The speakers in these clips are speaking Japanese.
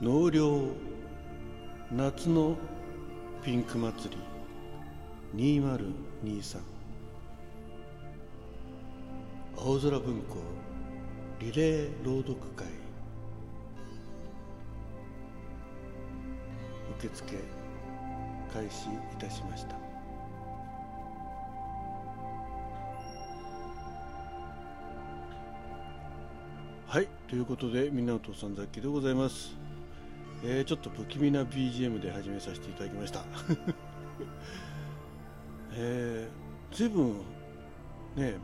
納涼夏のピンク祭り2023青空文庫リレー朗読会。受付開始いたしました。はいということで湊さんざっきでございます。えー、ちょっと不気味な BGM で始めさせていただきました。えー、随分ね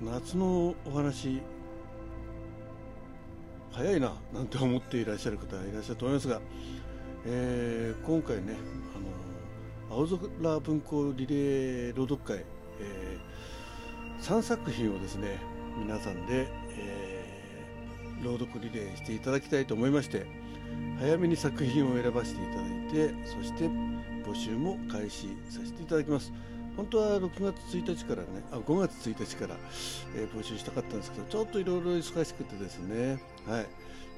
夏のお話早いななんて思っていらっしゃる方いらっしゃると思いますが、えー、今回ねあの青空文庫リレー朗読会、えー、3作品をですね皆さんで、えー、朗読リレーしていただきたいと思いまして早めに作品を選ばせていただいてそして募集も開始させていただきます。本当は6月1日からねあ5月1日から、えー、募集したかったんですけどちょっといろいろ忙しくてですねはい、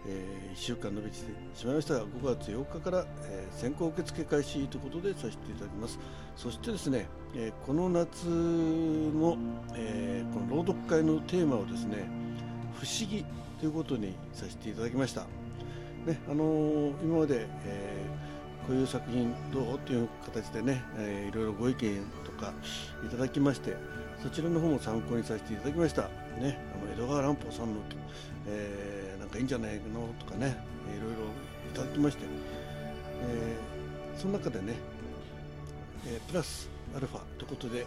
えー、1週間延びてしまいましたが5月8日から、えー、先行受付開始ということでさせていただきます。そしてですね、えー、この夏の、え、この朗読会のテーマをですね不思議ということにさせていただきました。ねあの、今まで、えー、こういう作品どう？っていう形でね、えー、いろいろご意見とかいただきましてそちらの方も参考にさせていただきました。ねあの江戸川乱歩さんの、えー、なんかいいんじゃないの？とかねいろいろいただきまして、えー、その中でね、えー、プラスアルファということで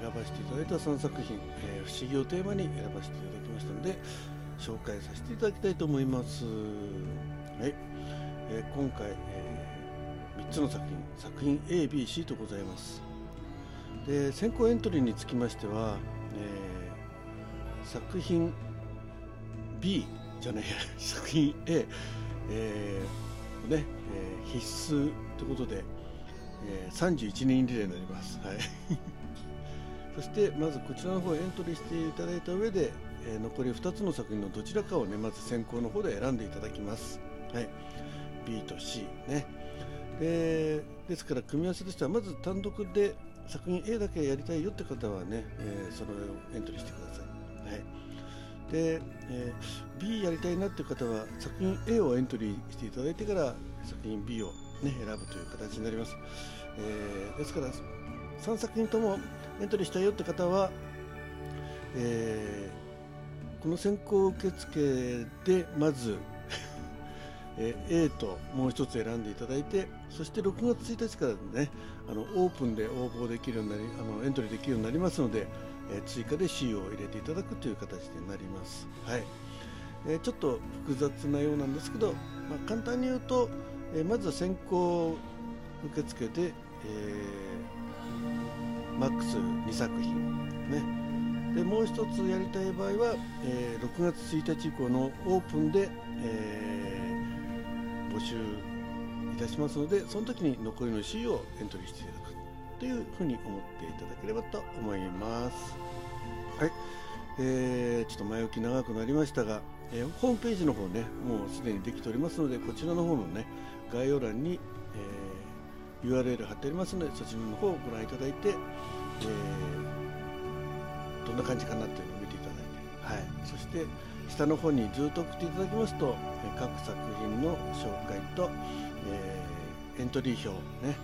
選ばせていただいた3作品、えー、不思議をテーマに選ばせていただきましたので紹介させていただきたいと思います。はい、えー、今回、えー、3つの作品作品 ABC とございます。で先行エントリーにつきましては、えー、作品 B じゃない 作品 A、えー、ね、えー、必須ということで、えー、31人リレーになります、はい、そしてまずこちらの方エントリーしていただいた上で、えー、残り2つの作品のどちらかをねまず先行の方で選んでいただきます。はい、B と C ね。でですから組み合わせとしてはまず単独で作品 A だけやりたいよって方はね、えー、そのエントリーしてください、はい、で、えー、B やりたいなっていう方は作品 A をエントリーしていただいてから作品 B を、ね、選ぶという形になります、えー、ですから3作品ともエントリーしたよって方は、えー、この先行受付でまずえ A ともう一つ選んでいただいてそして6月1日からねあのオープンで応募できるようになりあのエントリーできるようになりますので、え追加で C を入れていただくという形になります。はいえーちょっと複雑なようなんですけど、まあ、簡単に言うと、えまずは先行受付で、えー、マックス2作品ねでもう一つやりたい場合は、えー、6月1日以降のオープンで、えー募集いたしますのでその時に残りの C をエントリーしていただくというふうに思っていただければと思います。はい、えー、ちょっと前置き長くなりましたが、えー、ホームページの方ねもうすでにできておりますのでこちらの方のね概要欄に、えー、URL 貼ってありますのでそちらの方をご覧いただいて、えー、どんな感じかなというのを見ていただいて、はい、そして下の方にずっと送っていただきますと各作品の紹介と、えー、エントリー表ね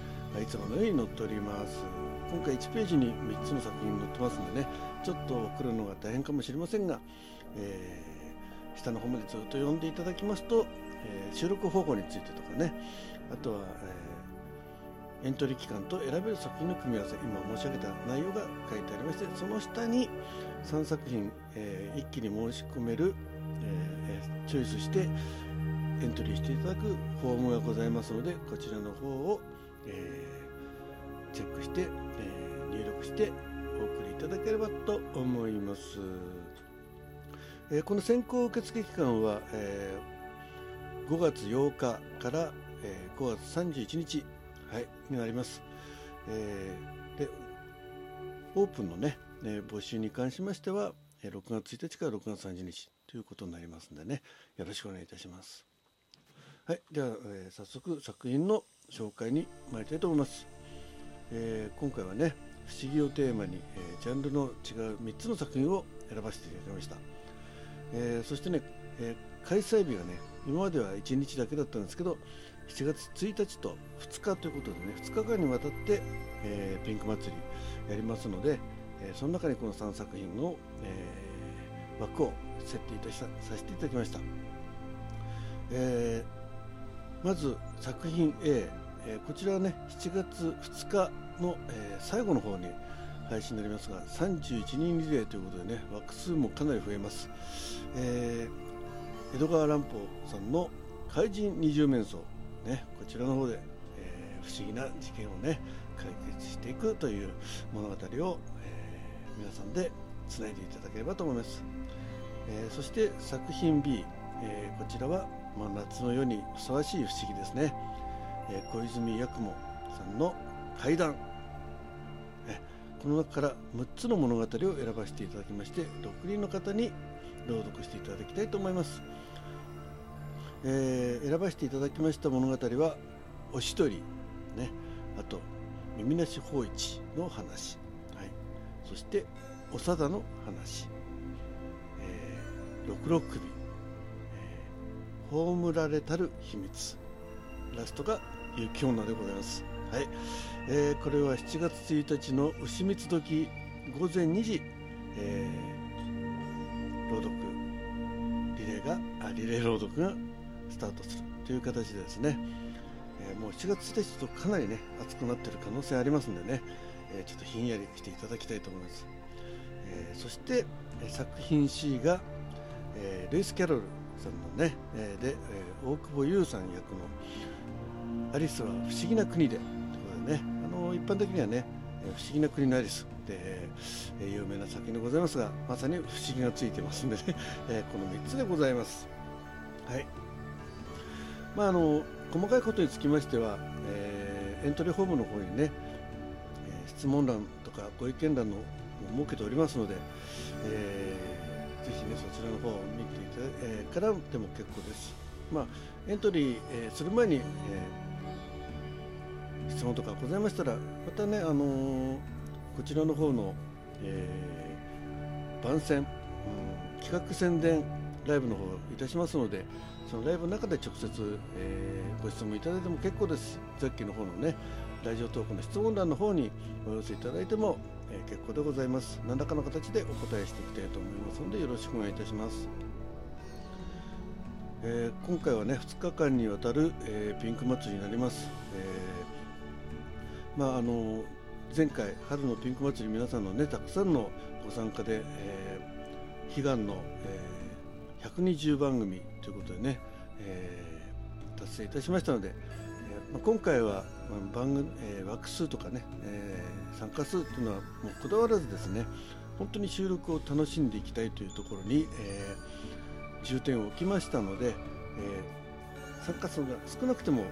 いつものように載っております。今回1ページに3つの作品載ってますんでねちょっと送るのが大変かもしれませんが、えー、下の方までずっと読んでいただきますと、えー、収録方法についてとかねあとは、えー、エントリー期間と選べる作品の組み合わせ今申し上げた内容が書いてありましてその下に3作品、えー、一気に申し込める、えー、チョイスしてエントリーしていただくフォームがございますのでこちらの方を、えー、チェックして、えー、入力してお送りいただければと思います、えー、この先行受付期間は、え5月8日から、え5月31日、はい、になります、えでオープンのねえ募集に関しましては、え6月1日から6月30日ということになりますんでねよろしくお願いいたします。はい、では、えー、早速作品の紹介に参りたいと思います。えー、今回はね、不思議をテーマに、えー、ジャンルの違う3つの作品を選ばせていただきました。えー、そしてね、え開催日がね、今までは1日だけだったんですけど、7月1日と2日ということでね、2日間にわたって、えピンク祭りやりますので、えその中にこの3作品の、え枠を設定いたしさせていただきました。えーまず作品 A、えー、こちらはね7月2日の、えー、最後の方に配信になりますが31人リレーということでね枠数もかなり増えます、えー、江戸川乱歩さんの怪人二十面相ねこちらの方で、えー、不思議な事件をね解決していくという物語を、えー、皆さんでつないでいただければと思います、えー、そして作品 B、え、こちらはまあ、夏の夜にふさわしい不思議ですね、え、小泉八雲さんの怪談。この中から6つの物語を選ばせていただきまして6人の方に朗読していただきたいと思います、えー、選ばせていただきました物語はおしどりね。あと耳なし芳一の話、はい、そして長田の話、えー、六六首。葬られたる秘密。ラストが雪女でございます、はい。えー、これは7月1日の牛三時午前2時、えー、朗読。リレーがあリレー朗読がタートするという形でですね、えー、もう7月1日とかなりね暑くなっている可能性ありますんでね、えー、ちょっとひんやりしていただきたいと思います、えー、そして、作品 C が、えレイス・キャロルさんのね、え、で、え、大久保優さん役の「アリスは不思議な国で」ということでねあの一般的にはね「不思議な国のアリス」で、えー、有名な作品でございますがまさに不思議がついてますんでね、え、この3つでございます。はい。まああの細かいことにつきましては、えー、エントリーフォームの方にね、えー、質問欄とかご意見欄の設けておりますので、えー、ぜひねそちらの方を見ていただえー、からでも結構です。まあ、エントリー、えー、する前に、えー、質問とかございましたら、またね、あのー、こちらの方の、えー、番宣、うん、企画宣伝ライブの方いたしますので、そのライブの中で直接、えー、ご質問いただいても結構です。さっきの方のね、ラジオトークの質問欄の方にお寄せいただいても、えー、結構でございます。何らかの形でお答えしていきたいと思いますので、よろしくお願いいたします。えー、今回はね2日間にわたる、えー、ピンク祭りになります、えー、まああの前回春のピンク祭り皆さんのねたくさんのご参加で、えー、悲願の、え、120番組ということでね、えー、達成いたしましたので、えーまあ、今回は、番組、えー、枠数とかね、えー、参加数というのはもうこだわらずですね本当に収録を楽しんでいきたいというところに、えー重点を置きましたので、えー、参加数が少なくてももう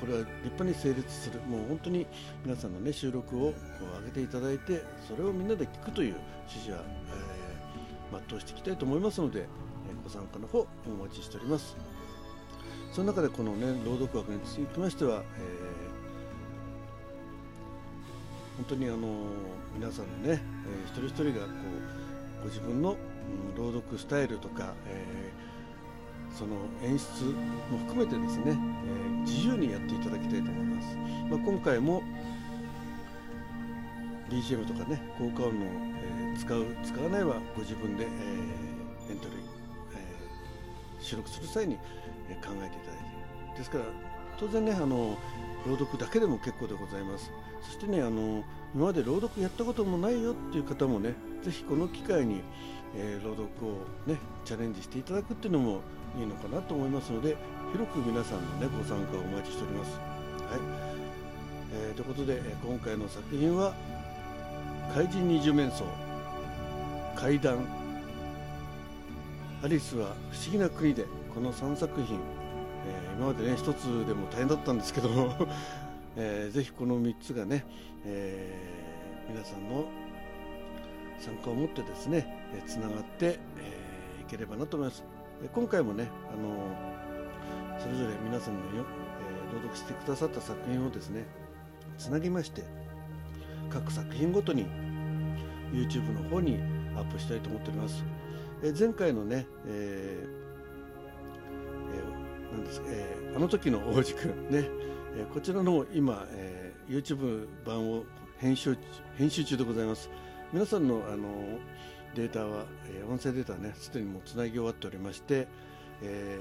これは立派に成立するもう本当に皆さんの、ね、収録をこう上げていただいてそれをみんなで聞くという指示は、えー、全うしていきたいと思いますので、ご参加の方お待ちしておりますその中でこの、ね、朗読枠につきましては、えー、本当にあの皆さんのね、えー、一人一人がこうご自分の朗読スタイルとか、えー、その演出も含めてですね、えー、自由にやっていただきたいと思います。まあ、今回も BGM とかね効果音の、えー、使う使わないはご自分で、え、エントリ、ー、収録する際に、考えていただいてですから当然ねあの朗読だけでも結構でございます。そしてねあの今まで朗読やったこともないよっていう方もねぜひこの機会に、えー、朗読をねチャレンジしていただくっていうのもいいのかなと思いますので広く皆さんのねご参加をお待ちしております。はい。えー、ということで、今回の作品は「怪人二十面相」「怪談」「アリスは不思議な国で」この3作品、えー、今までね一つでも大変だったんですけども えー、ぜひこの3つがね、えー、皆さんの参加を持ってですねつながって、え、いければなと思います。今回もねあのそれぞれ皆さんのよ、え、朗読してくださった作品をですねつなぎまして各作品ごとに YouTube の方にアップしたいと思っております、え、前回のね、えーえー、なんですえー、あの時の王子くんね、えー、こちらの今、えー、YouTube 版を編集編集中でございます。皆さんのあのデータは、えー、音声データはねすでにもうつなぎ終わっておりまして、え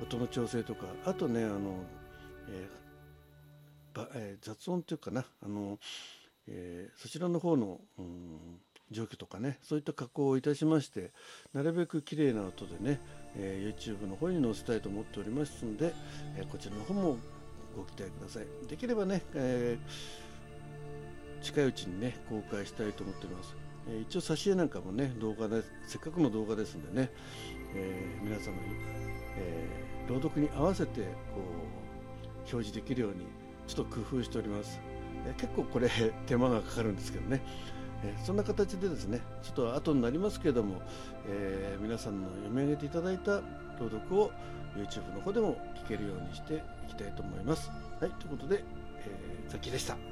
ー、音の調整とかあとねあの、えーばえー、雑音というかなあの、えー、そちらの方の、うん、状況とかねそういった加工をいたしましてなるべく綺麗な音でね、えー、YouTube の方に載せたいと思っておりますので、えー、こちらの方もご期待ください。できればね、えー、近いうちにね公開したいと思っております。え一応挿絵なんかもね動画でせっかくの動画ですんでね、え、皆様に、え、朗読に合わせてこう表示できるようにちょっと工夫しております、え、結構これ手間がかかるんですけどね、そんな形でですねちょっと後になりますけれども、え皆さんの読み上げていただいた朗読を YouTube の方でも聞けるようにしていきたいと思います。はいということで、えー、ザキーでした。